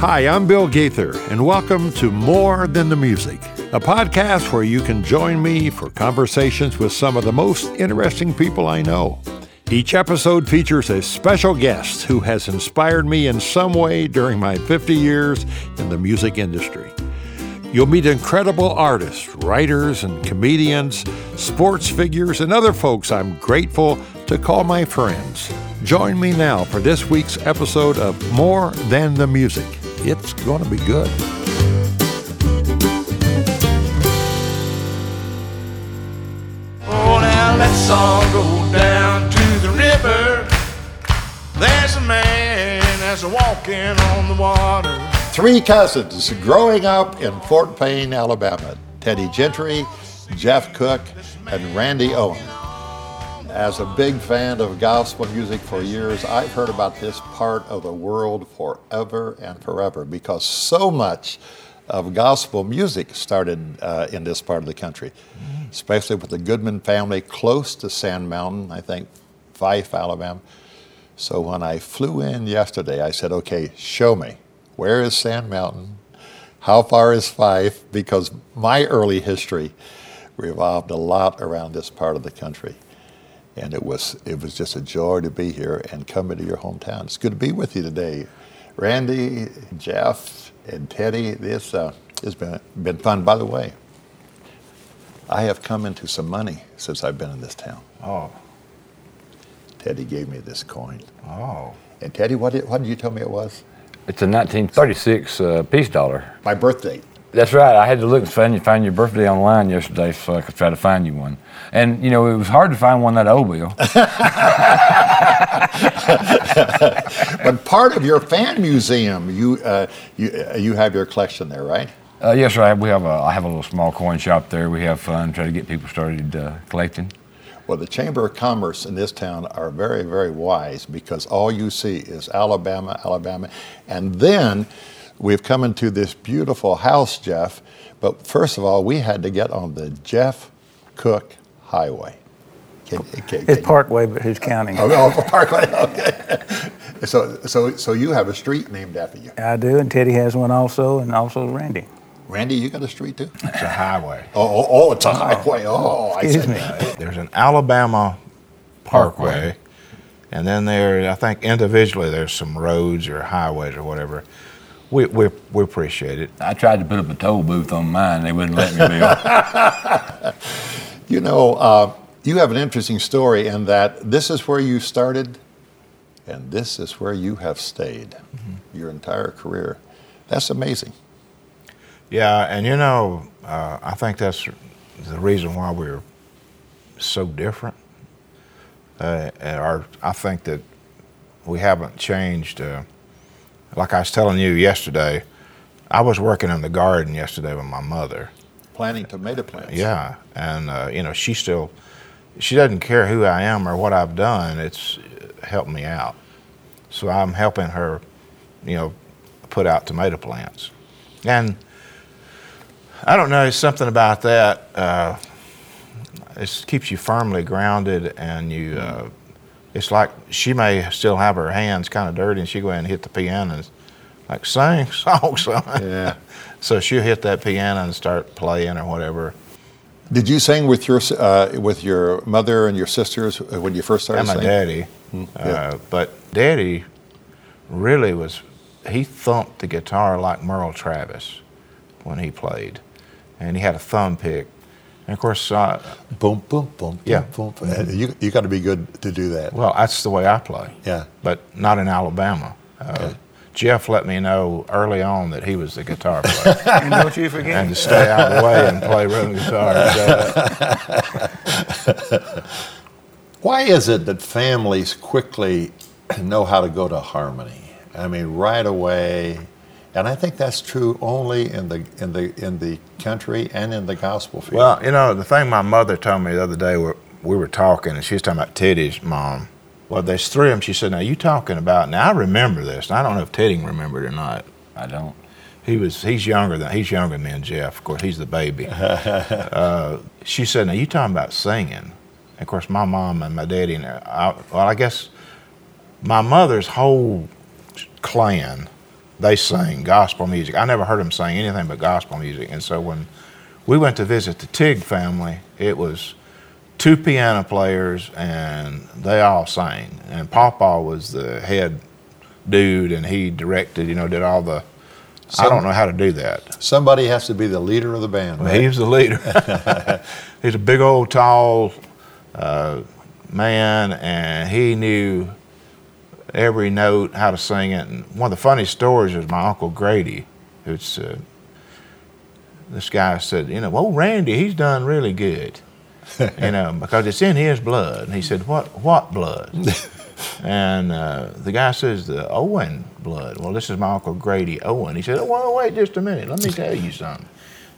Hi, I'm Bill Gaither, and welcome to More Than the Music, a podcast where you can join me for conversations with some of the most interesting people I know. Each episode features a special guest who has inspired me in some way during my 50 years in the music industry. You'll meet incredible artists, writers, and comedians, sports figures, and other folks I'm grateful to call my friends. Join me now for this week's episode of More Than the Music it's going to be good. Oh, now let's all go down to the river. There's a man that's walking on the water. Three cousins growing up in Fort Payne, Alabama Teddy Gentry, Jeff Cook, and Randy Owen. As a big fan of gospel music for years, I've heard about this part of the world forever and forever because so much of gospel music started uh, in this part of the country, especially with the Goodman family close to Sand Mountain, I think Fyffe, Alabama. So when I flew in yesterday, I said, okay, show me. Where is Sand Mountain? How far is Fyffe? Because my early history revolved a lot around this part of the country and it was it was just a joy to be here and come into your hometown. It's good to be with you today, Randy, Jeff, and Teddy. This uh, has been been fun. By the way, I have come into some money since I've been in this town. Oh. Teddy gave me this coin. Oh. And Teddy, what did, what did you tell me it was? It's a 1936 uh, peace dollar. My birthday. That's right. I had to look and find, find your birthday online yesterday so I could try to find you one. And, you know, it was hard to find one that old, Bill. but part of your fan museum, you, uh, you, uh, you have your collection there, right? Uh, yes, sir. I have, we have a, I have a little small coin shop there. We have fun, try to get people started uh, collecting. Well, the Chamber of Commerce in this town are very, very wise because all you see is Alabama, Alabama. And then we've come into this beautiful house, Jeff. But first of all, we had to get on the Jeff Cook Highway. Can, can, it's Parkway, but who's counting? Oh, oh Parkway. Okay. so, so, so you have a street named after you. I do, and Teddy has one also, and also Randy. Randy, you got a street too? It's a highway. Oh, oh, oh it's a uh-huh. highway. Oh, excuse me. There's an Alabama Parkway, Parkway, and then there, I think individually, there's some roads or highways or whatever. We, we, we appreciate it. I tried to put up a toll booth on mine. They wouldn't let me build. you know, uh, you have an interesting story in that this is where you started and this is where you have stayed mm-hmm. your entire career. That's amazing. Yeah, and you know, uh, I think that's the reason why we're so different. Uh, our, I think that we haven't changed. Uh, like I was telling you yesterday, I was working in the garden yesterday with my mother. Planting tomato plants. Yeah, and uh, you know, she still she doesn't care who I am or what I've done. It's helped me out. So I'm helping her, you know, put out tomato plants. And I don't know, something about that. Uh, it keeps you firmly grounded, and you. Uh, it's like she may still have her hands kind of dirty, and she go in and hit the piano and like sing song, son. Yeah. so she'll hit that piano and start playing or whatever. Did you sing with your uh, with your mother and your sisters when you first started? And my singing? daddy, mm, yeah. uh, but daddy really was he thumped the guitar like Merle Travis when he played, and he had a thumb pick. And of course, uh, boom, boom, boom, yeah, boom. boom. You you got to be good to do that. Well, that's the way I play. Yeah, but not in Alabama. Uh, Jeff let me know early on that he was the guitar player. and don't you forget. And to stay out of the way and play rhythm guitar. Why is it that families quickly know how to go to harmony? I mean, right away, and I think that's true only in the in the in the country and in the gospel field. Well, you know, the thing my mother told me the other day, we, we were talking, and she was talking about Teddy's mom well, there's three of them. She said, "Now you talking about?" Now I remember this. And I don't know if Teddy remembered or not. I don't. He was. He's younger than he's younger than me and Jeff. Of course, he's the baby. uh, she said, "Now you talking about singing?" And of course, my mom and my daddy and I, well, I guess my mother's whole clan they sang gospel music. I never heard them sing anything but gospel music. And so when we went to visit the Tig family, it was two piano players and they all sang. And Papa was the head dude and he directed, you know, did all the. I don't know how to do that. Somebody has to be the leader of the band. Right? He was the leader. He's a big old tall uh, man, and he knew every note, how to sing it. And one of the funny stories is my uncle Grady, who's uh, this guy said, you know, well, Randy, he's done really good, you know, because it's in his blood. And he said, what, what blood? and uh, the guy says, the Owen blood. Well, this is my uncle Grady Owen. He said, oh, well, wait just a minute. Let me tell you something.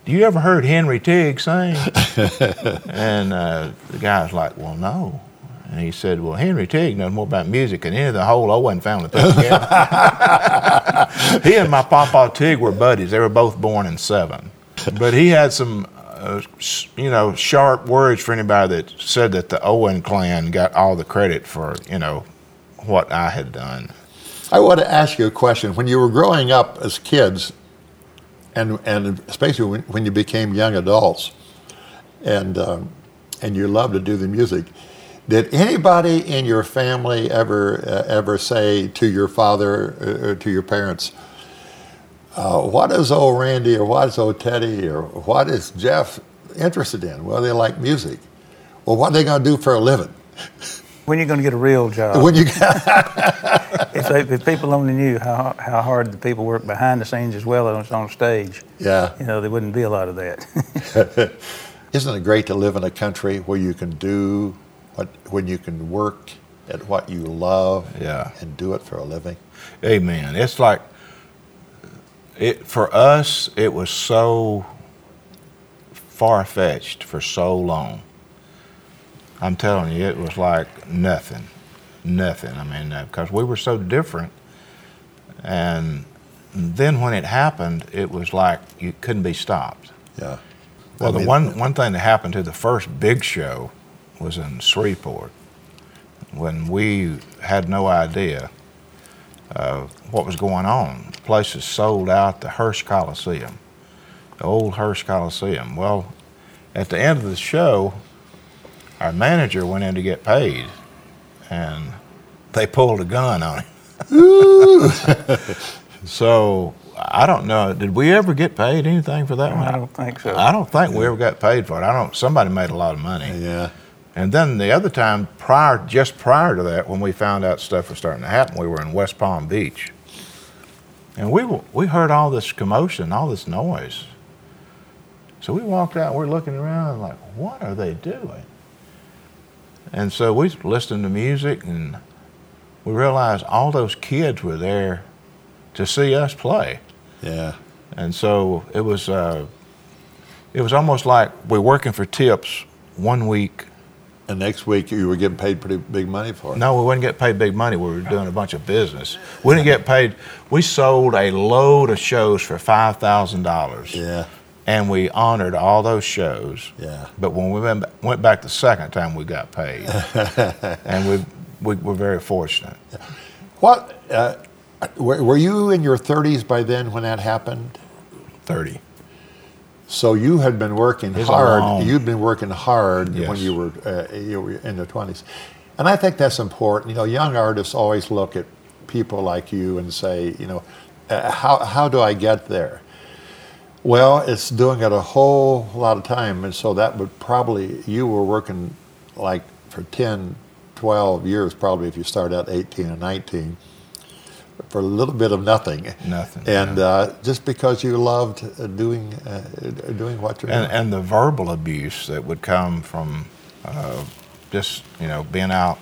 Do you ever heard Henry Tigg sing? and uh, the guy's like, well, no. And he said, well, Henry Tigg knows more about music than any of the whole Owen family put together. he and my papa Tig were buddies. They were both born in seven. But he had some, uh, you know, sharp words for anybody that said that the Owen clan got all the credit for, you know, what I had done. I want to ask you a question. When you were growing up as kids, and and especially when, when you became young adults, and um, and you loved to do the music, did anybody in your family ever uh, ever say to your father uh, or to your parents, uh, "What is old Randy or what is old Teddy or what is Jeff interested in?" Well, they like music. Well, what are they going to do for a living? When are you going to get a real job? When you if, they, if people only knew how, how hard the people work behind the scenes as well as on stage, yeah. you know, there wouldn't be a lot of that. Isn't it great to live in a country where you can do what, when you can work at what you love Yeah. and do it for a living? Amen. It's like it for us. It was so far fetched for so long. I'm telling you, it was like nothing, nothing. I mean, uh, because we were so different, and then when it happened, it was like you couldn't be stopped. Yeah. Well, I the one one thing that happened to the first big show was in Shreveport when we had no idea uh, what was going on. Places sold out, the Hirsch Coliseum, the old Hirsch Coliseum. Well, at the end of the show, our manager went in to get paid, and they pulled a gun on him. so I don't know. Did we ever get paid anything for that one? I don't think so. I don't think we ever got paid for it. I don't. Somebody made a lot of money. Yeah. And then the other time, prior, just prior to that, when we found out stuff was starting to happen, we were in West Palm Beach, and we we heard all this commotion, all this noise. So we walked out. We're looking around, like, what are they doing? And so we listened to music, and we realized all those kids were there to see us play. Yeah. And so it was, uh, it was almost like we're working for tips one week. And next week you were getting paid pretty big money for it. No, we wouldn't get paid big money. We were doing a bunch of business. We didn't get paid. We sold a load of shows for five thousand dollars, Yeah. and we honored all those shows. Yeah. But when we went, went back the second time, we got paid, and we we were very fortunate. What? Uh, were, were you in your 30s by then when that happened? Thirty. So you had been working It's hard. You'd been working hard when you were uh, you were in the twenties, and I think that's important. You know, young artists always look at people like you and say, you know, uh, how how do I get there? Well, it's doing it a whole lot of time, and so that would probably you were working like for 10, 12 years probably if you start out 18 or 19 for a little bit of nothing. Nothing, And yeah. uh, just because you loved uh, doing uh, doing what you're and, doing. and the verbal abuse that would come from uh, just you know being out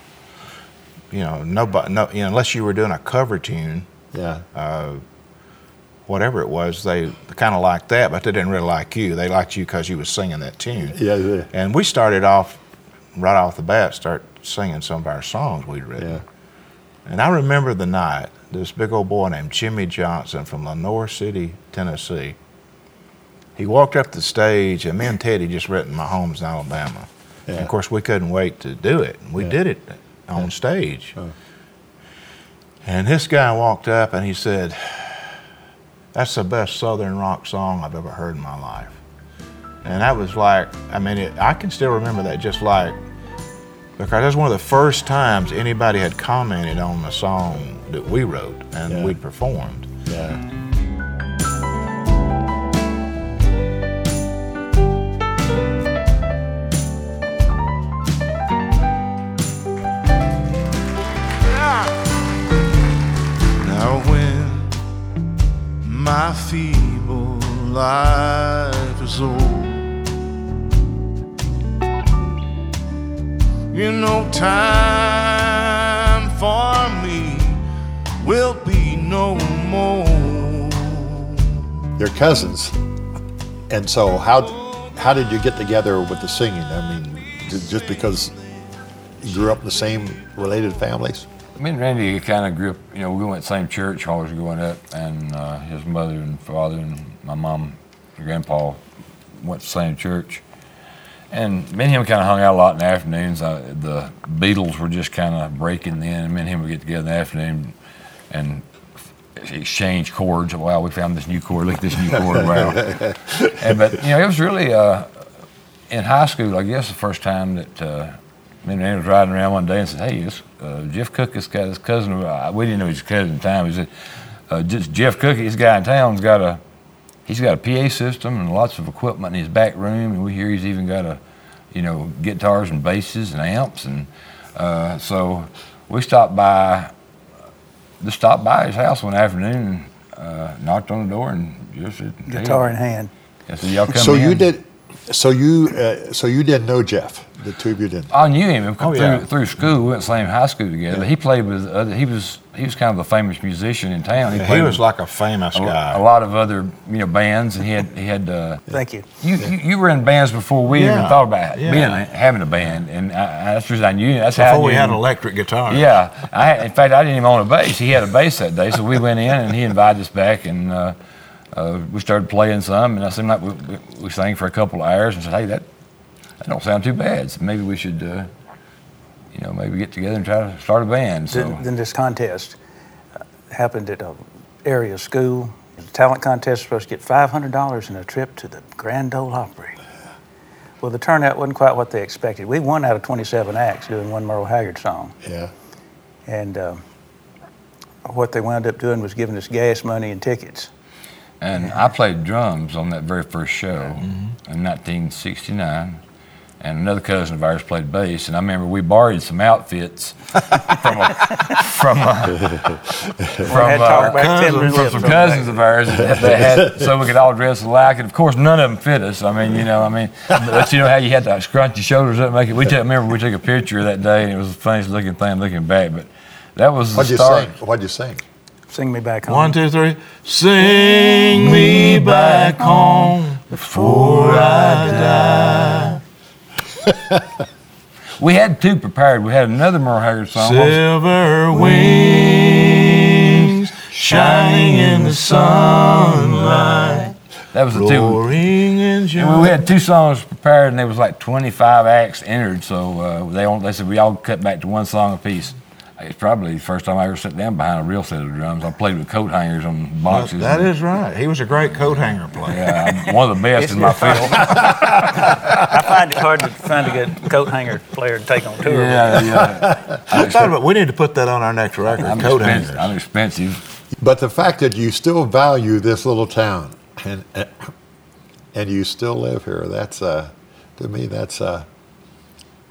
you know nobody no you know unless you were doing a cover tune yeah. whatever it was they kind of liked that but they didn't really like you they liked you because you was singing that tune Yeah. yeah. and we started off right off the bat start singing some of our songs we'd written Yeah. And i remember the night this big old boy named jimmy johnson from lenoir city tennessee he walked up the stage and me and teddy just written my homes in alabama and of course we couldn't wait to do it and we Yeah. did it on stage Oh. and this guy walked up and he said that's the best Southern rock song I've ever heard in my life. And that was like, I mean, it, I can still remember that just like, because that was one of the first times anybody had commented on the song that we wrote and Yeah. we'd performed. Yeah. Now when my feeble life is old, you know time for me will be no more. You're cousins, and so how how did you get together with the singing? I mean, just because you grew up in the same related families? Me and Randy kind of grew up, you know, we went to the same church always growing up, and uh, his mother and father and my mom and grandpa went to the same church. And me and him kind of hung out a lot in the afternoons. Uh, the Beatles were just kind of breaking then, and me and him would get together in the afternoon and exchange chords. Wow, we found this new chord. Look at this new chord. Wow. and, but, you know, it was really uh, in high school, I guess, the first time that uh, me and Randy was riding around one day and said, "Hey, this, uh, Jeff Cook has got his cousin. We didn't know his cousin at the time. He said, uh, just Jeff Cook, this guy in town's got a he's got a PA system and lots of equipment in his back room, and we hear he's even got a you know guitars and basses and amps, and uh, so we stopped by just stopped by his house one afternoon, and, uh, knocked on the door, and just said, hey, Guitar in hand. I said, "Y'all come so you in." did, so you uh, so you didn't know Jeff. The two you didn't. I knew him Oh, through, yeah. through school. We went to the same high school together. He played with other, he was he was kind of a famous musician in town. He played was like a famous a, guy. a lot of other you know bands, and he had he had. Uh, Thank you. you, you you were in bands before we even thought about yeah. being having a band, and I, I, that's the reason I knew. That's how Before we had him. electric guitar. Yeah, I had, in fact I didn't even own a bass. He had a bass that day, so we went in and he invited us back, and uh, uh, we started playing some, and I seemed like we, we, we sang for a couple of hours, and said, "Hey, that that don't sound too bad. So maybe we should, uh, you know, maybe get together and try to start a band." So Then, then this contest uh, happened at a area school. The talent contest was supposed to get $500 and a trip to the Grand Ole Opry. Well, the turnout wasn't quite what they expected. We won out of 27 acts doing one Merle Haggard song. Yeah. And um, what they wound up doing was giving us gas money and tickets. And I played drums on that very first show in 1969. And another cousin of ours played bass. And I remember we borrowed some outfits from a, from a, from, had to uh, talk back ten cousins, minutes from some from cousins of ours that they had so we could all dress alike. And of course, none of them fit us. I mean, you know, I mean, but you know how you had to scrunch your shoulders up and make it. We took, remember we took a picture that day and it was the funniest looking thing looking back. But that was What'd you start. sing? What'd you sing? Sing me back home. One, two, three. Sing me back home before I die. We had two prepared. We had another Merle Haggard song. What was it? Silver wings shining in the sunlight, That was the two. roaring in joy. And we had two songs prepared, and there was like 25 acts entered. So uh, they all, they said we all cut back to one song apiece. It's probably the first time I ever sat down behind a real set of drums. I played with coat hangers on boxes. That is right. He was a great coat hanger player. Yeah, I'm one of the best in my field. I find it hard to find a good coat hanger player to take on tour. with. Yeah, yeah. I thought about we need to put that on our next record. I'm coat expensive. hangers. I'm expensive. But the fact that you still value this little town and and you still live here, that's uh, to me that's uh,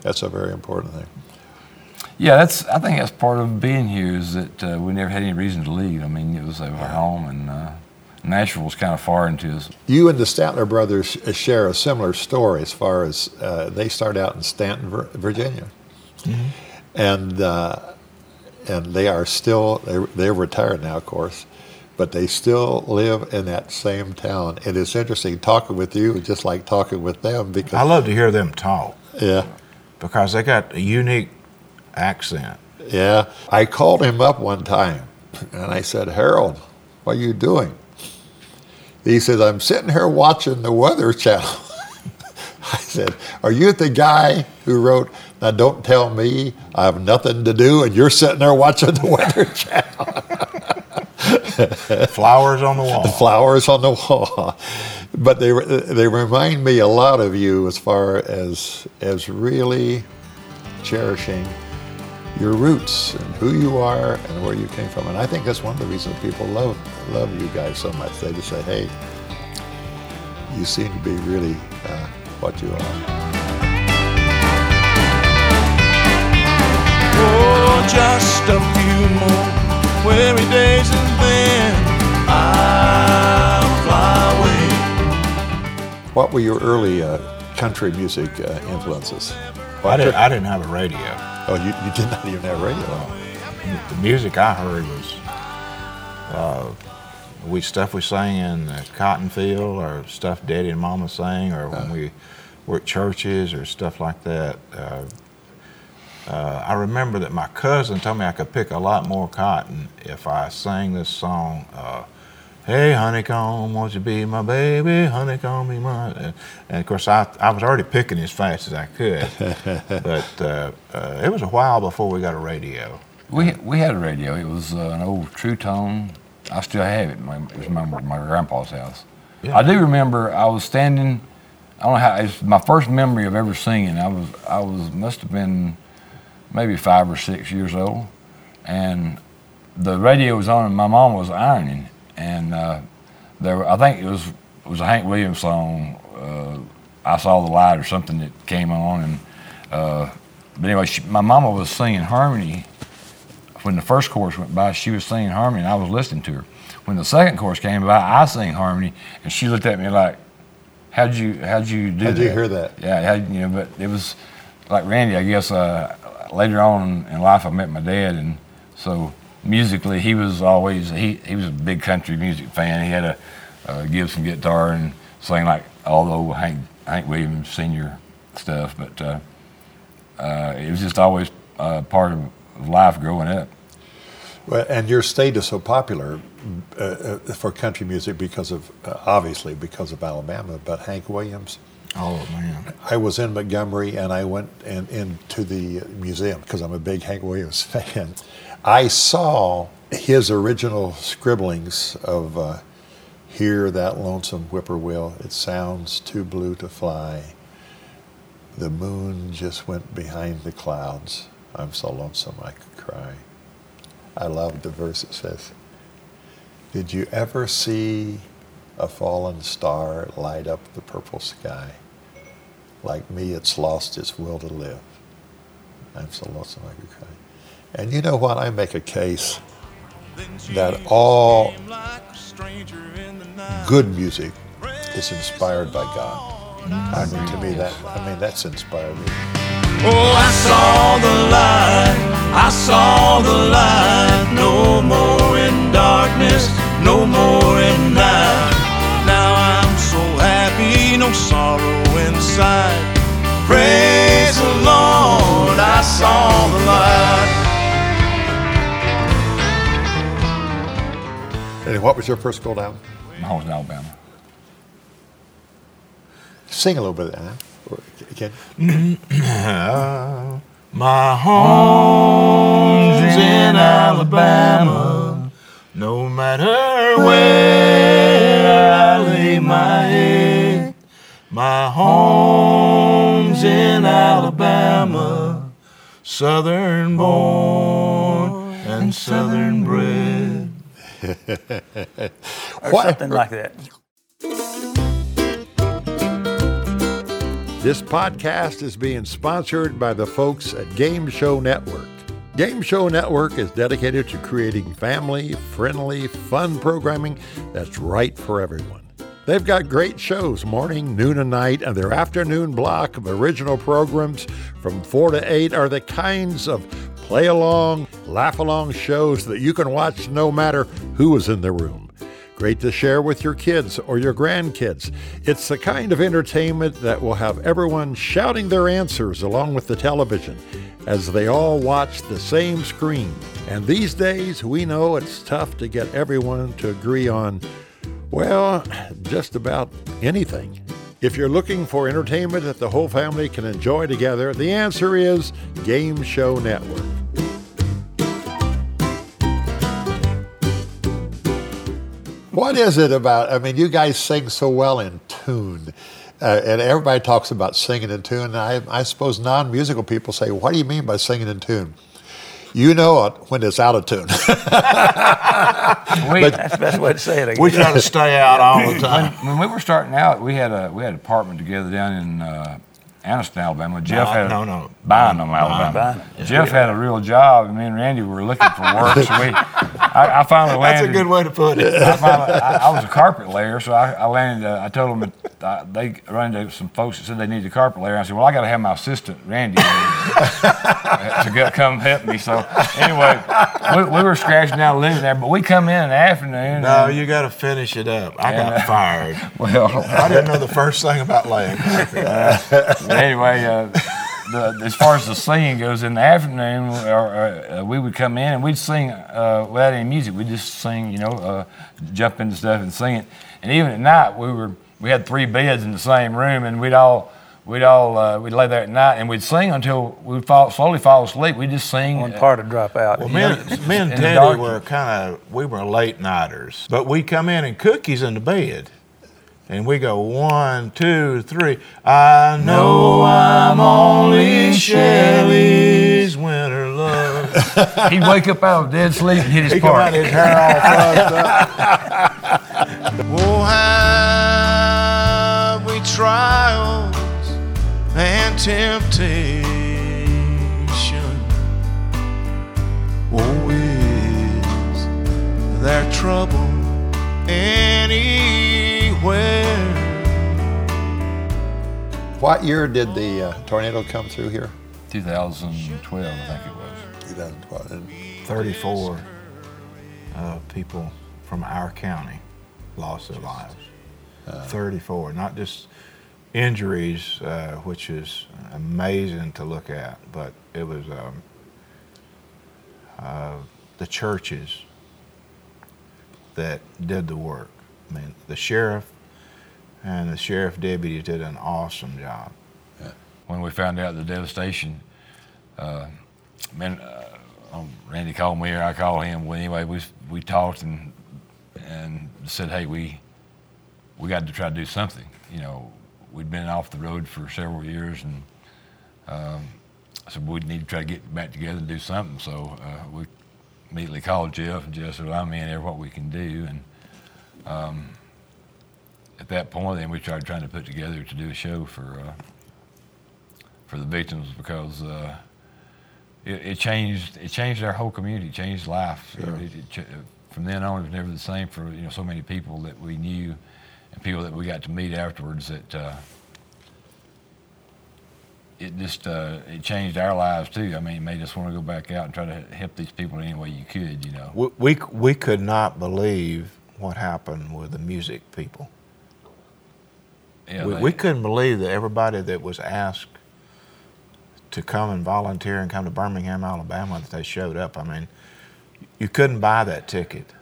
that's a very important thing. Yeah, that's. I think that's part of being here is that uh, we never had any reason to leave. I mean, it was our home, and uh, Nashville was kind of foreign to us. You and the Statler brothers share a similar story as far as uh, they start out in Staunton, Vir- Virginia, and uh, and they are still they're, they're retired now, of course, but they still live in that same town. And it's interesting talking with you, just like talking with them, because I love to hear them talk yeah. because they got a unique accent. Yeah. I called him up one time and I said, Harold, what are you doing? He says, I'm sitting here watching the Weather Channel. I said, Are you the guy who wrote, Now don't tell me I have nothing to do and you're sitting there watching the Weather Channel? Flowers on the wall. flowers on the wall. But they they remind me a lot of you as far as as really cherishing your roots and who you are and where you came from. And I think that's one of the reasons people love love you guys so much. They just say, "Hey, you seem to be really uh, what you are." Oh, just a few more weary days and then I'll fly away. What were your early uh, country music uh, influences? I didn't, I didn't have a radio. Oh, you, you did not even have radio. The music I heard was uh, we stuff we sang in the cotton field, or stuff Daddy and Mama sang, or when we were at churches, or stuff like that. Uh, uh, I remember that my cousin told me I could pick a lot more cotton if I sang this song. Hey, honeycomb, won't you be my baby? Honeycomb, be my. And, and of course, I, I was already picking as fast as I could. but uh, uh, it was a while before we got a radio. We we had a radio. It was uh, an old True Tone. I still have it. My, it was my, my grandpa's house. Yeah. I do remember I was standing. I don't know how. It's my first memory of ever singing. I was I was must have been maybe five or six years old, and the radio was on, and my mom was ironing, and uh, there were, I think it was it was a Hank Williams song. Uh, I saw the light or something that came on, and uh, but anyway, she, my mama was singing harmony when the first chorus went by, she was singing harmony, and I was listening to her. When the second chorus came by, I sang harmony, and she looked at me like, "How'd you How'd you do How'd that?" you hear that? Yeah, you know, but it was like Randy. I guess uh, later on in life, I met my dad, and so musically, he was always he he was a big country music fan. He had a, a Gibson guitar and sang like all the old Hank Hank Williams Senior stuff, but. Uh, uh, it was just always uh, part of life growing up. Well, and your state is so popular uh, uh, for country music because of, uh, obviously, because of Alabama, but Hank Williams. Oh, man. I was in Montgomery and I went in, into the museum because I'm a big Hank Williams fan. I saw his original scribblings of uh, Hear that lonesome whippoorwill, it sounds too blue to fly. The moon just went behind the clouds. I'm so lonesome I could cry. I love the verse that says, Did you ever see a fallen star light up the purple sky? Like me, it's lost its will to live. I'm so lonesome I could cry. And you know what? I make a case that all good music is inspired by God. I mean, to me, that I mean that's inspired me. Oh, I saw the light, I saw the light, no more in darkness, no more in night. Now I'm so happy, no sorrow inside. Praise the Lord, I saw the light. And what was your first go down? I was in Alabama. Sing a little bit of that. Or- Can, My home's in Alabama. No matter where I lay my head, my home's in Alabama. Southern born and southern bred. Or What- something like that. This podcast is being sponsored by the folks at Game Show Network. Game Show Network is dedicated to creating family friendly, fun programming that's right for everyone. They've got great shows morning, noon, and night, and their afternoon block of original programs from 4 to 8 are the kinds of play along, laugh along shows that you can watch no matter who is in the room. Great to share with your kids or your grandkids. It's the kind of entertainment that will have everyone shouting their answers along with the television as they all watch the same screen. And these days, we know it's tough to get everyone to agree on, well, just about anything. If you're looking for entertainment that the whole family can enjoy together, the answer is Game Show Network. What is it about? I mean, you guys sing so well in tune. Uh, and everybody talks about singing in tune. And I, I suppose non musical people say, What do you mean by singing in tune? You know it when it's out of tune. We, That's the best way to say it. I We try to stay out all the when, time. when we were starting out, we had a we had an apartment together down in uh, Anniston, Alabama. Jeff had a, no, no. Bynum, Alabama. Bynum. Jeff had a real job, and me and Randy were looking for work. so we, I, I finally That's a good way to put it. I, finally, I, I was a carpet layer, so I, I landed. Uh, I told him that, uh, they ran into some folks that said they needed a carpet layer. I said, "Well, I got to have my assistant Randy to go, come help me." So anyway, we, we were scratching out living there, but we come in in the afternoon. No, and- you got to finish it up. I Yeah. got fired. well, I didn't know the first thing about laying carpet. anyway, uh, the, as far as the singing goes, in the afternoon, or, uh, we would come in and we'd sing uh, without any music. We'd just sing, you know, uh, jump into stuff and sing it. And even at night, we were we had three beds in the same room, and we'd all we'd all uh, we'd lay there at night and we'd sing until we'd fall, slowly fall asleep. We'd just sing. One part would drop out. Well, me and, me and Teddy were kind of, we were late nighters. But we come in and Cookie's in the bed. And we go, one, two, three. I know I'm only Shelly's winter love. He'd wake up out of dead sleep and hit his He come out part. his hair all fucked temptation? Oh, is there trouble anywhere? what year did the uh, tornado come through here? 2012, I think it was. 2012. 34 uh, people from our county lost their lives. 34, not just injuries, uh, which is amazing to look at, but it was um, uh, the churches that did the work. I mean, the sheriff and the sheriff deputies did an awesome job. when we found out the devastation, uh, man, uh, um, Randy called me or I called him. Well, anyway, we we talked and and said, hey, we we got to try to do something. You know, we'd been off the road for several years, and um, so we'd need to try to get back together and do something. So uh, we immediately called Jeff, and Jeff said, well, I'm in there. What we can do, and um, at that point, then we started trying to put together to do a show for. Uh, for the victims because uh, it, it changed it changed our whole community, changed life. It- it- it from then on, it was never the same for you know so many people that we knew and people that we got to meet afterwards. That uh, it just uh, it changed our lives too. I mean, it made us want to go back out and try to help these people any way you could. You know. We, we, we could not believe what happened with the music people. Yeah, we, they- we couldn't believe that everybody that was asked to come and volunteer and come to Birmingham, Alabama, that they showed up. I mean, you couldn't buy that ticket.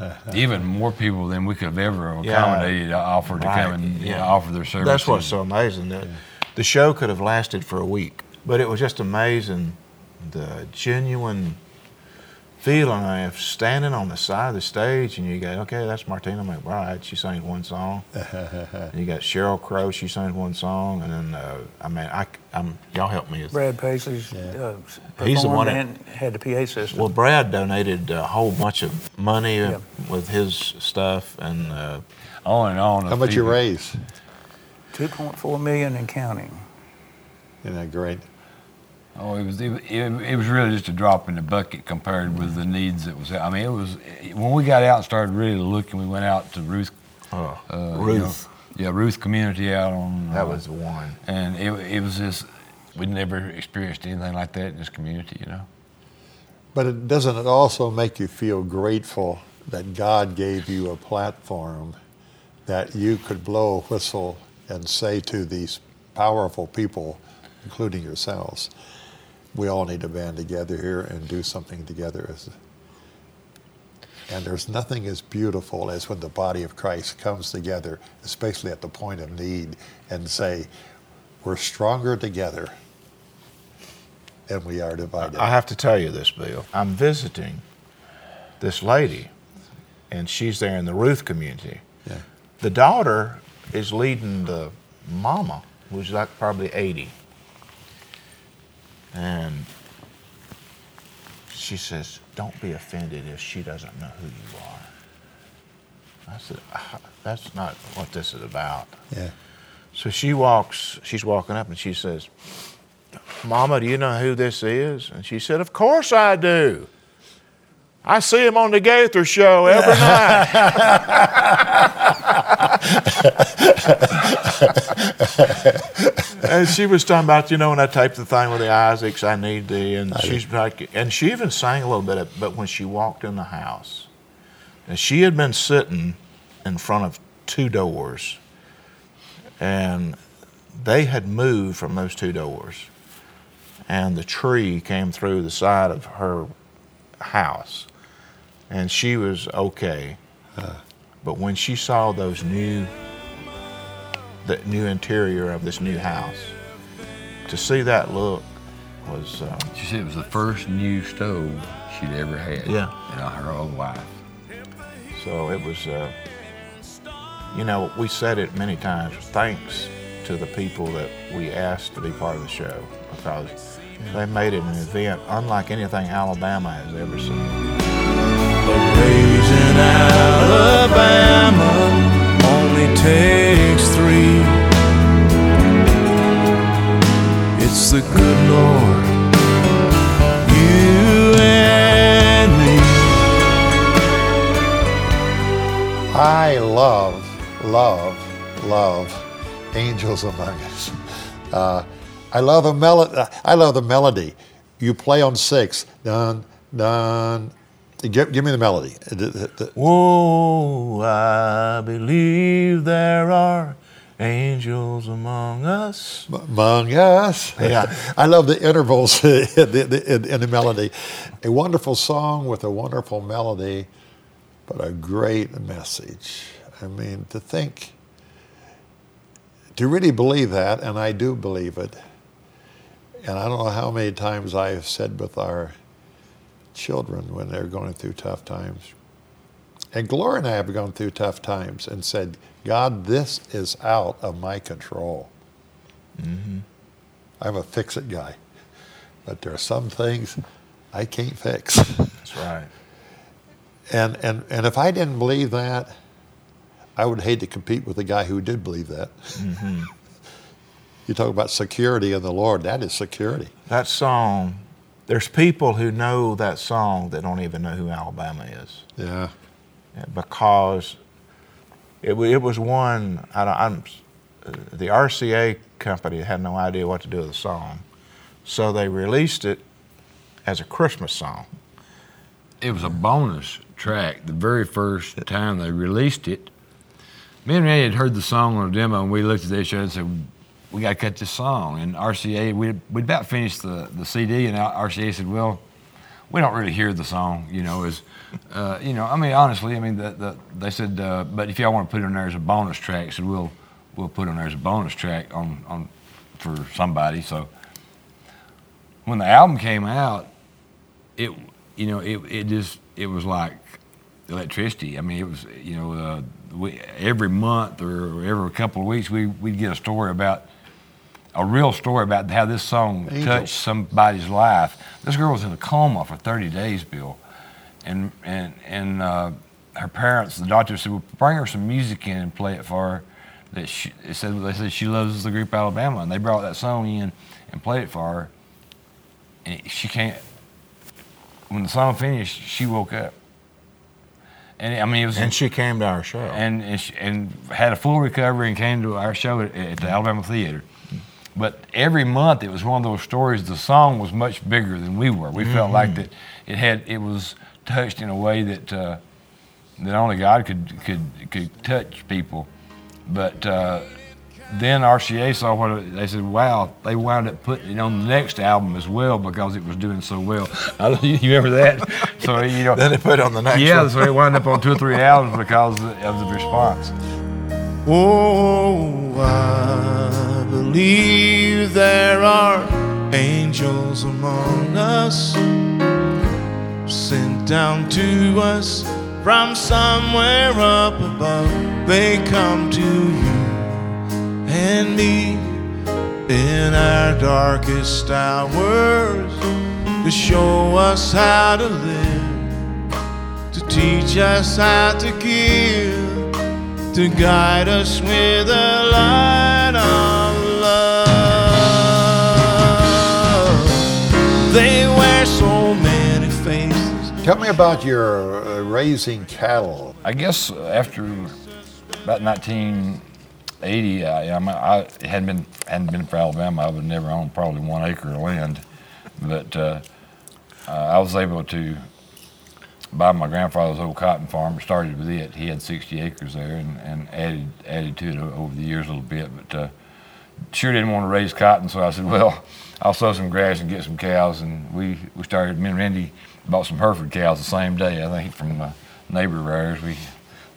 even more people than we could have ever Yeah. accommodated uh, offered to come Right, and you know, yeah. offer their services. That's what's so amazing. The, the show could have lasted for a week, but it was just amazing the genuine feeling of standing on the side of the stage and you go, okay, that's Martina McBride. She sang one song. and you got Sheryl Crow. She sang one song, and then uh, I mean, I, am y'all help me. Brad Paisley's uh, He's the one that- had the PA system. Well, Brad donated a whole bunch of money uh, Yeah. with his stuff, and uh, on and on. how of much you people. raise? 2.4 million and counting. Isn't that great? Oh, it was it, it, it was really just a drop in the bucket compared with the needs that was. I mean, it was when we got out and started really looking. We went out to Ruth, oh, uh, you know, Ruth, yeah, Ruth Community out on. that uh, was the one. and it, it was just we'd never experienced anything like that in this community, you know. But it, doesn't it also make you feel grateful that God gave you a platform that you could blow a whistle and say to these powerful people, including yourselves, we all need to band together here and do something together. And there's nothing as beautiful as when the body of Christ comes together, especially at the point of need, and say, we're stronger together than we are divided. I have to tell you this, Bill. I'm visiting this lady and she's there in the Ruth community. Yeah. The daughter is leading the mama, who's like probably 80. And she says, Don't be offended if she doesn't know who you are. I said, "Ah, That's not what this is about. Yeah. So she walks, she's walking up and she says, Mama, do you know who this is? And she said, Of course I do. I see him on the Gaither show every night. and she was talking about, you know, when I taped the thing with the Isaacs, I need thee. And she's like, and she even sang a little bit, of, but when she walked in the house, and she had been sitting in front of two doors, and they had moved from those two doors, and the tree came through the side of her house, and she was okay. But when she saw those new, the new interior of this new house, to see that look was, um, She said it was the first new stove she'd ever had Yeah. in her whole life. so it was, uh, you know, we said it many times. Thanks to the people that we asked to be part of the show because they made it an event unlike anything Alabama has ever seen. Good Lord, you and me. I love, love, love Angels Among Us. Uh, I love the melody. I love the melody. You play on six, dun dun. Give, give me the melody. Uh, Whoa, I believe there are angels among us. Among Us. Yeah. I love the intervals in the, in, in the melody. A wonderful song with a wonderful melody, but a great message. I mean, to think, to really believe that, and I do believe it. And I don't know how many times I have said with our children when they're going through tough times. And Gloria and I have gone through tough times and said, God, this is out of my control. Mm-hmm. I'm a fix it guy. But there are some things I can't fix. That's right. And, and, and if I didn't believe that, I would hate to compete with a guy who did believe that. Mm-hmm. you talk about security in the Lord, that is security. That song, there's people who know that song that don't even know who Alabama is. Yeah. because it, it was one. I uh, the RCA company had no idea what to do with the song, so they released it as a Christmas song. It was a bonus track. The very first time they released it, me and Randy had heard the song on a demo, and we looked at each other and said, "We got to cut this song." And RCA, we we'd about finished the, the CD, and RCA said, "Well, we don't really hear the song, you know." is, uh, you know, I mean, honestly, I mean, the, the, they said, uh, "But if y'all want to put it on there as a bonus track, said we'll we'll put it on there as a bonus track on on for somebody." So when the album came out, it you know it it just it was like electricity. I mean, it was you know uh, we, every month or every couple of weeks we we'd get a story about a real story about how this song Angels. touched somebody's life. This girl was in a coma for 30 days, Bill, and and and uh, her parents, the doctor said, "Well, bring her some music in and play it for her." That she it said they said she loves the group Alabama, and they brought that song in and played it for her. And she can't. When the song finished, she woke up. And I mean, it was And she came to our show. and and, she, and had a full recovery and came to our show at, at the Alabama Theater. But every month it was one of those stories. The song was much bigger than we were. We felt like that it had it was touched in a way that uh, that only God could could could touch people. But uh, then RCA saw what it, they said. Wow, they wound up putting it on the next album as well because it was doing so well. I don't- you remember that? so you know. then they put it on the next Yeah, one. so it wound up on two or three albums because of the response. Oh, I believe there are angels among us, sent down to us from somewhere up above. They come to you and me in our darkest hours to show us how to live, to teach us how to give, to guide us with a light of love. They wear so many faces. Tell me about your uh, raising cattle. I guess after about 1980, I, I, I hadn't been hadn't been for Alabama. I would never owned probably one acre of land, but uh, uh, I was able to buy my grandfather's old cotton farm. It Started with it. He had 60 acres there, and, and added added to it over the years a little bit. But uh, sure didn't want to raise cotton, so I said, well, I'll sow some grass and get some cows. And we, we started, me and Randy bought some Hereford cows the same day, I think from a neighbor of ours. We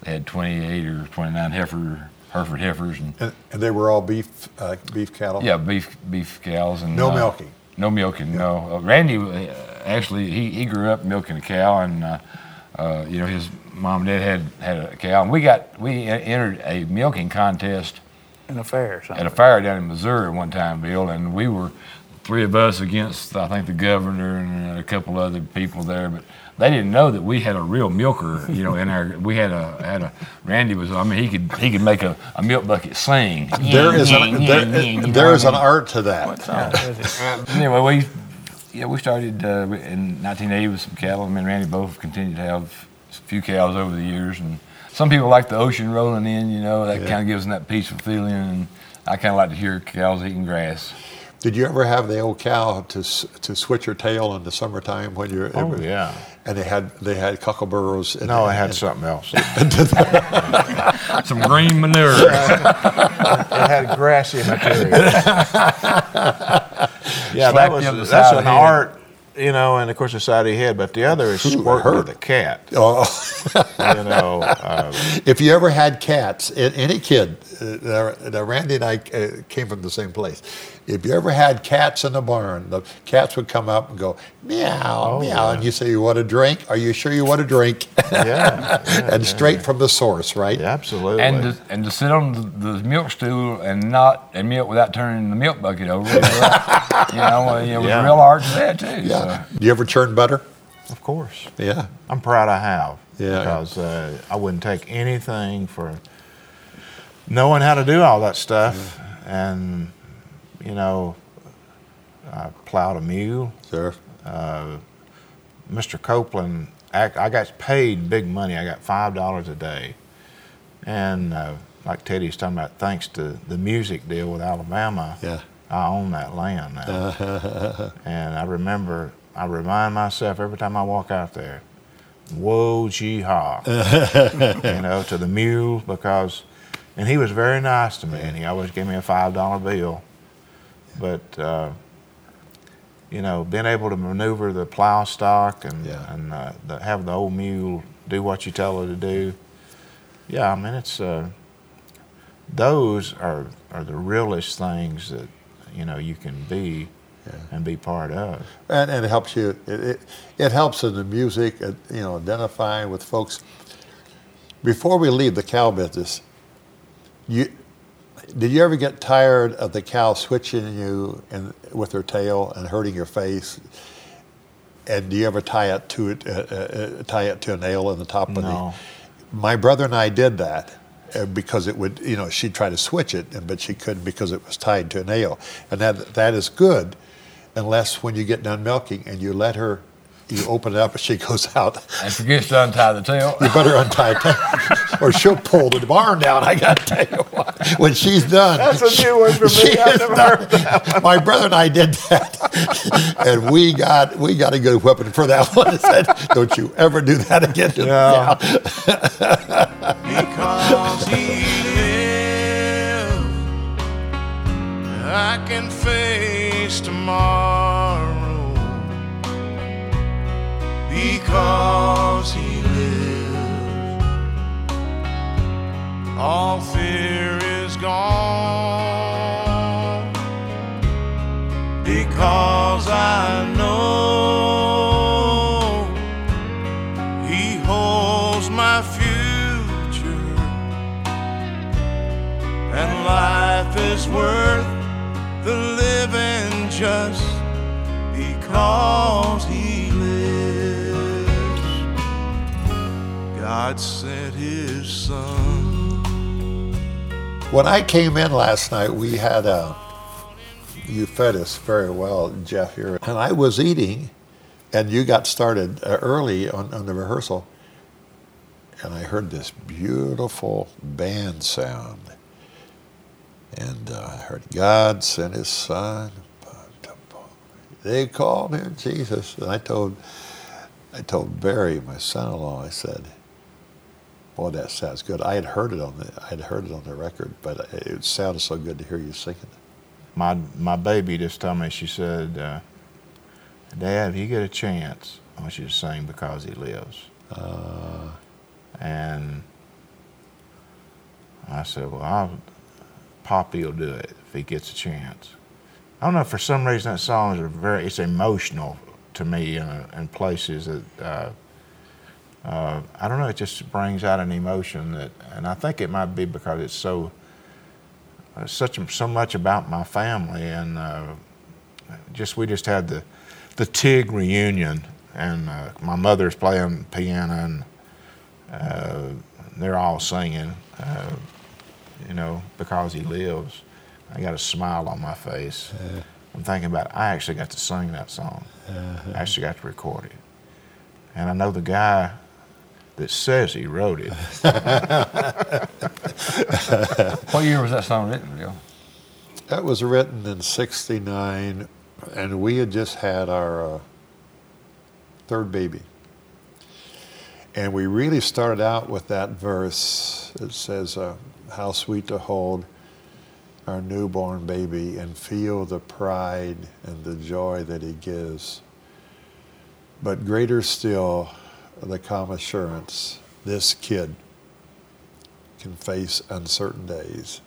had 28 or 29 heifer, Hereford heifers and And, and they were all beef uh, beef cattle. yeah, beef beef cows and No uh, milking. No milking. No. Uh, Randy uh, actually he, he grew up milking a cow, and uh, uh, you know his mom and dad had had a cow, and we got we e- entered a milking contest in a fair at a fair down in Missouri one time, Bill, and we were three of us against I think the governor and a couple other people there, but they didn't know that we had a real milker, you know, in our we had a had a Randy was I mean he could he could make a, a milk bucket sing. There is an, You there, know there what is an art to that. anyway, we yeah we started uh, in 1980 with some cattle. Me and Randy both continued to have a few cows over the years, and some people like the ocean rolling in. You know, that Yeah. kind of gives them that peaceful feeling, and I kind of like to hear cows eating grass. Did you ever have the old cow to to switch her tail in the summertime when you're? Oh yeah. And they had they had cockleburros. And, No, I had and- something else. Some green manure. it had grassy material. yeah, that was you on the that's an head. art, you know, and of course the side of your head. But the other is squirt with a cat. Oh, You know, uh, if you ever had cats, any kid, uh, now Randy and I uh, came from the same place. If you ever had cats in the barn, the cats would come up and go meow, Oh, meow, yeah. and you say, "You want a drink? Are you sure you want a drink?" yeah, yeah, and straight from the source, right? yeah, absolutely. And to, and to sit on the, the milk stool and not and milk without turning the milk bucket over, you know, it know, you know, Yeah. real hard to that too. Yeah. So. Do you ever churn butter? of course, Yeah. I'm proud I have. Yeah. Because uh, I wouldn't take anything for knowing how to do all that stuff. And you know, I plowed a mule. Sure. Mr. Copeland, I, I got paid big money. I got five dollars a day, and uh, like Teddy's talking about, thanks to the music deal with Alabama, Yeah. I own that land now. and I remember, I remind myself every time I walk out there, "Whoa, gee haw," you know, to the mule because, and he was very nice to me, and he always gave me a five dollar bill, but. Uh, you know, being able to maneuver the plow stock and Yeah. and uh, the, have the old mule do what you tell her to do. Yeah, I mean it's uh, those are are the realest things that you know you can be and be part of. and, and it helps you. It, it, it helps in the music, uh, you know, identifying with folks. Before we leave the cow business, you did you ever get tired of the cow switching you and with her tail and hurting your face? And do you ever tie it to it, uh, uh, uh, tie it to a nail in the top of No. the? My brother and I did that uh, because it would, you know, she'd try to switch it, but she couldn't because it was tied to a nail, and that that is good, unless when you get done milking and you let her, you open it up and she goes out. And forgets to untie the tail. You better untie it, or she'll pull the barn down. I got to tell you what. When she's done, That's a new one for me. she I've is never done. My brother and I did that, and we got we got a good whipping for that one. I said, "Don't you ever do that again." to the Yeah. because he lives. I can face because he lives. All fear is gone because I know When I came in last night, we had a. You fed us very well, Jeff. Here, and I was eating, and you got started uh, early on, on the rehearsal, and I heard this beautiful band sound, and uh, I heard God sent His Son. They called him Jesus, and I told, I told Barry, my son-in-law, I said, Boy, that sounds good. I had heard it on the I had heard it on the record, but it sounded so good to hear you singing. My my baby just told me. She said, uh, "Dad, if you get a chance, I want you to sing because He lives." Uh, And I said, "Well, I'll, Poppy will do it if he gets a chance." I don't know. For some reason, that song is very it's emotional to me in, in places that. Uh, uh, I don't know. It just brings out an emotion that, and I think it might be because it's so, uh, such so much about my family, and uh, just we just had the, the Tig reunion, and uh, my mother's playing piano, and uh, they're all singing, uh, you know, because he lives. I got a smile on my face. I'm thinking about it. I actually got to sing that song. I actually got to record it, and I know the guy that says he wrote it. What year was that song written, Bill? that was written in '69, and we had just had our uh, third baby, and we really started out with that verse. It says, uh, "How sweet to hold." Our newborn baby and feel the pride and the joy that he gives. But greater still, the calm assurance this kid can face uncertain days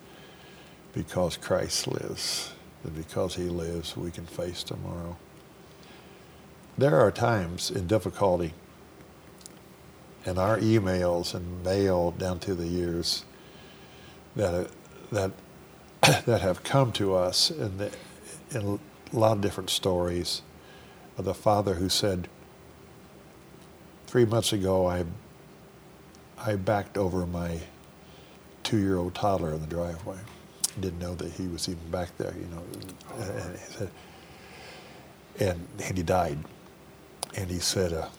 because Christ lives. And because he lives, we can face tomorrow. There are times in difficulty and our emails and mail down through the years that, that, that have come to us in, the, in a lot of different stories of the father who said, three months ago, I I backed over my two-year-old toddler in the driveway. Didn't know that he was even back there, you know. And he said, and, and he died. And he said, uh,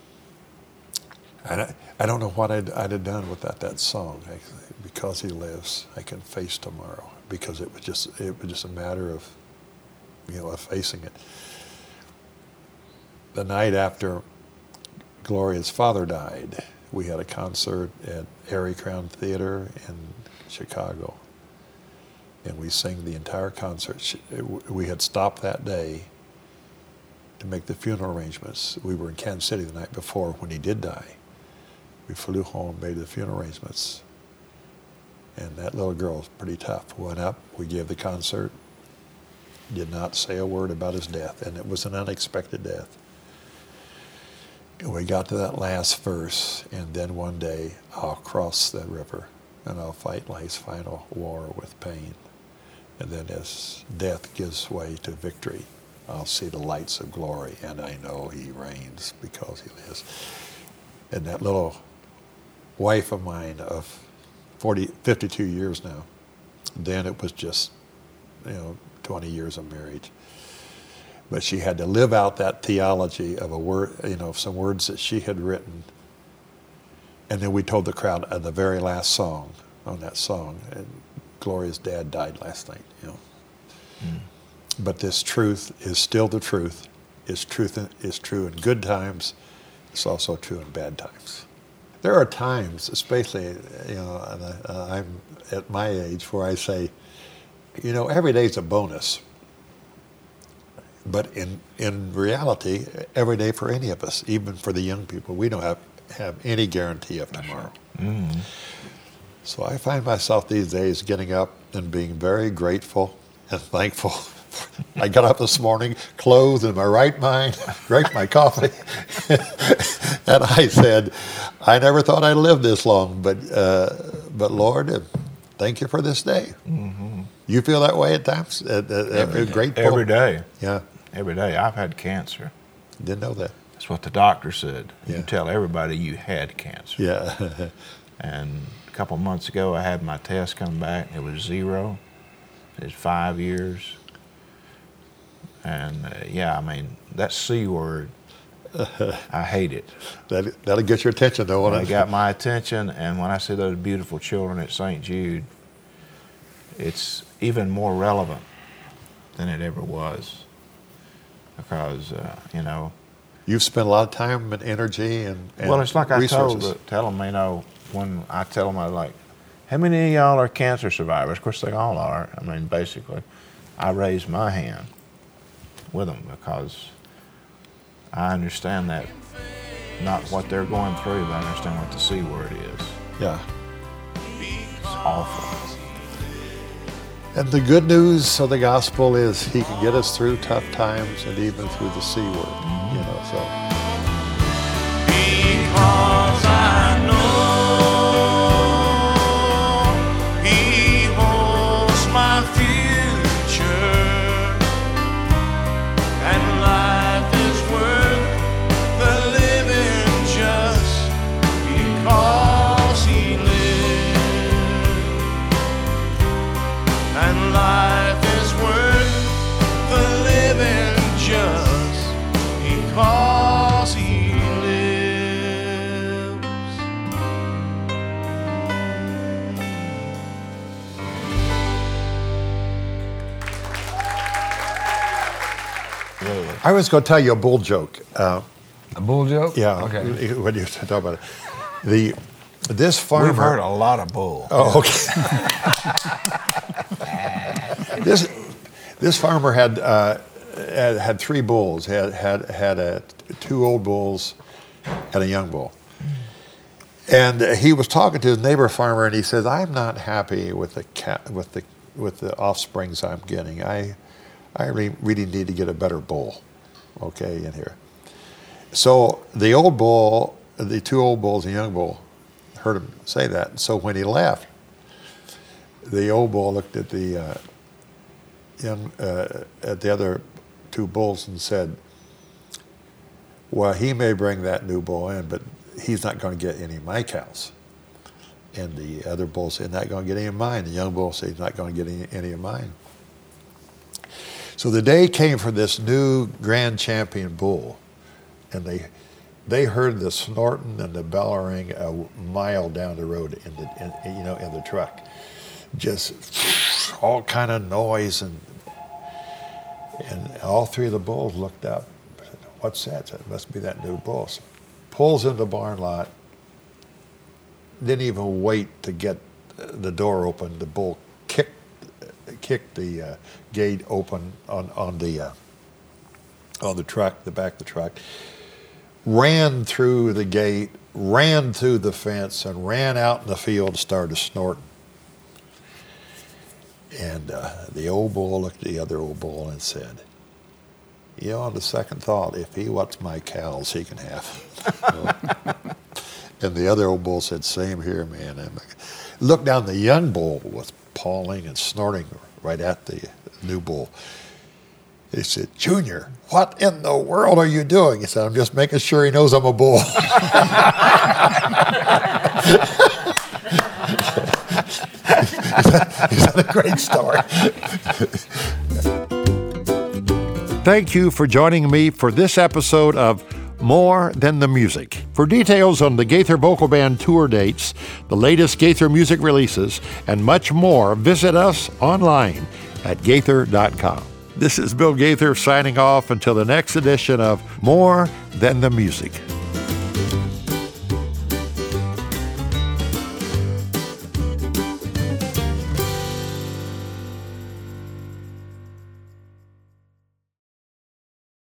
I, I don't know what I'd, I'd have done without that song. I, because he lives, I can face tomorrow. Because it was just it was just a matter of, you know, of facing it. The night after Gloria's father died, we had a concert at Arie Crown Theater in Chicago. And we sang the entire concert. We had stopped that day to make the funeral arrangements. We were in Kansas City the night before when he did die. We flew home, made the funeral arrangements. And that little girl was pretty tough. Went up, we gave the concert, did not say a word about his death, and it was an unexpected death. And we got to that last verse, and then one day I'll cross the river and I'll fight life's final war with pain. And then as death gives way to victory, I'll see the lights of glory, and I know he reigns because he lives. And that little wife of mine of 40, 52 years now, then it was just, you know, 20 years of marriage but she had to live out that theology of a word, you know, of some words that she had written. And then we told the crowd at the very last song on that song, and Gloria's dad died last night, you know. Mm. But this truth is still the truth. It's truth is true in good times. It's also true in bad times. There are times, especially, you know, I, I'm at my age, where I say, you know, every day's a bonus but in, in reality, every day for any of us, even for the young people, we don't have, have any guarantee of tomorrow. Mm-hmm. So I find myself these days getting up and being very grateful and thankful I got up this morning, clothed in my right mind, drank my coffee, and I said, I never thought I'd live this long, but uh, but Lord, uh, thank you for this day. You feel that way at times? Uh, uh, every, great Every day. Yeah, Every day. I've had cancer. didn't know that. That's what the doctor said. Yeah. You tell everybody you had cancer. Yeah, And a couple months ago, I had my test come back. It was zero. It's five years. And uh, yeah, I mean, that C word, I hate it. that that'll get your attention though. Won't it it? got my attention, and when I see those beautiful children at St. Jude, it's even more relevant than it ever was. Because, uh, you know, You've spent a lot of time and energy and, and well, it's like I told, tell them, you know, when I tell them, I like, how many of y'all are cancer survivors? Of course, they all are. I mean, basically, I raise my hand with them because I understand that, not what they're going through, but I understand what the C word is. Yeah. It's awful. And the good news of the gospel is he can get us through tough times and even through the C word. You know, so I was going to tell you a bull joke. Uh, A bull joke? yeah. Okay. When you talk about it, the this farmer. We've heard a lot of bull. Oh, okay. this this farmer had, uh, had had three bulls. Had had had a, two old bulls and a young bull. And he was talking to his neighbor farmer, and he says, "I'm not happy with the cat with the with the offsprings I'm getting. I I re- really need to get a better bull, okay, in here." So the old bull, the two old bulls and young bull, heard him say that. So when he left, the old bull looked at the uh, young uh, at the other two bulls and said, "Well, he may bring that new bull in, but he's not going to get any of my cows." And the other bull said, "Not going to get any of mine." The young bull said, "He's not going to get any, any of mine." So the day came for this new grand champion bull, and they they heard the snorting and the bellowing a mile down the road in the in, you know in the truck, just all kind of noise and and all three of the bulls looked up. Said, What's that? Said, it must be that new bull. So pulls into the barn lot. Didn't even wait to get the door open. The bull kicked the uh, gate open on on the uh, on the truck, the back of the truck ran through the gate, ran through the fence, and ran out in the field and started snorting. And uh, the old bull looked at the other old bull and said, You know, on the second thought, if he wants my cows, he can have. and the other old bull said, Same here, man. And looked down, the young bull was pawing and snorting right at the new bull. He said, Junior, what in the world are you doing? He said, I'm just making sure he knows I'm a bull. Is that a great story? Thank you for joining me for this episode of More Than the Music. For details on the Gaither Vocal Band tour dates, the latest Gaither music releases, and much more, visit us online at gaither.com. This is Bill Gaither signing off until the next edition of More Than the Music.